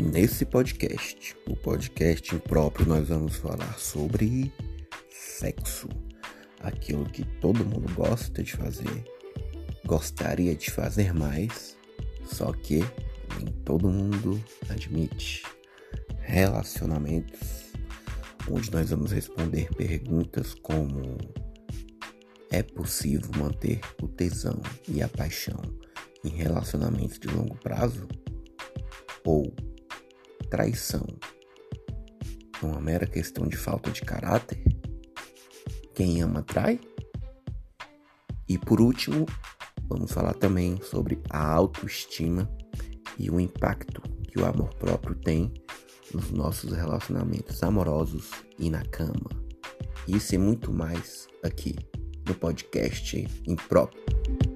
Nesse podcast, o podcast impróprio, nós vamos falar sobre sexo. Aquilo que todo mundo gosta de fazer, gostaria de fazer mais, só que nem todo mundo admite. Relacionamentos, onde nós vamos responder perguntas como: é possível manter o tesão e a paixão em relacionamentos de longo prazo? Ou traição é uma mera questão de falta de caráter? Quem ama trai? E por último, vamos falar também sobre a autoestima e o impacto que o amor próprio tem nos nossos relacionamentos amorosos e na cama. Isso e muito mais aqui no podcast Impróprio.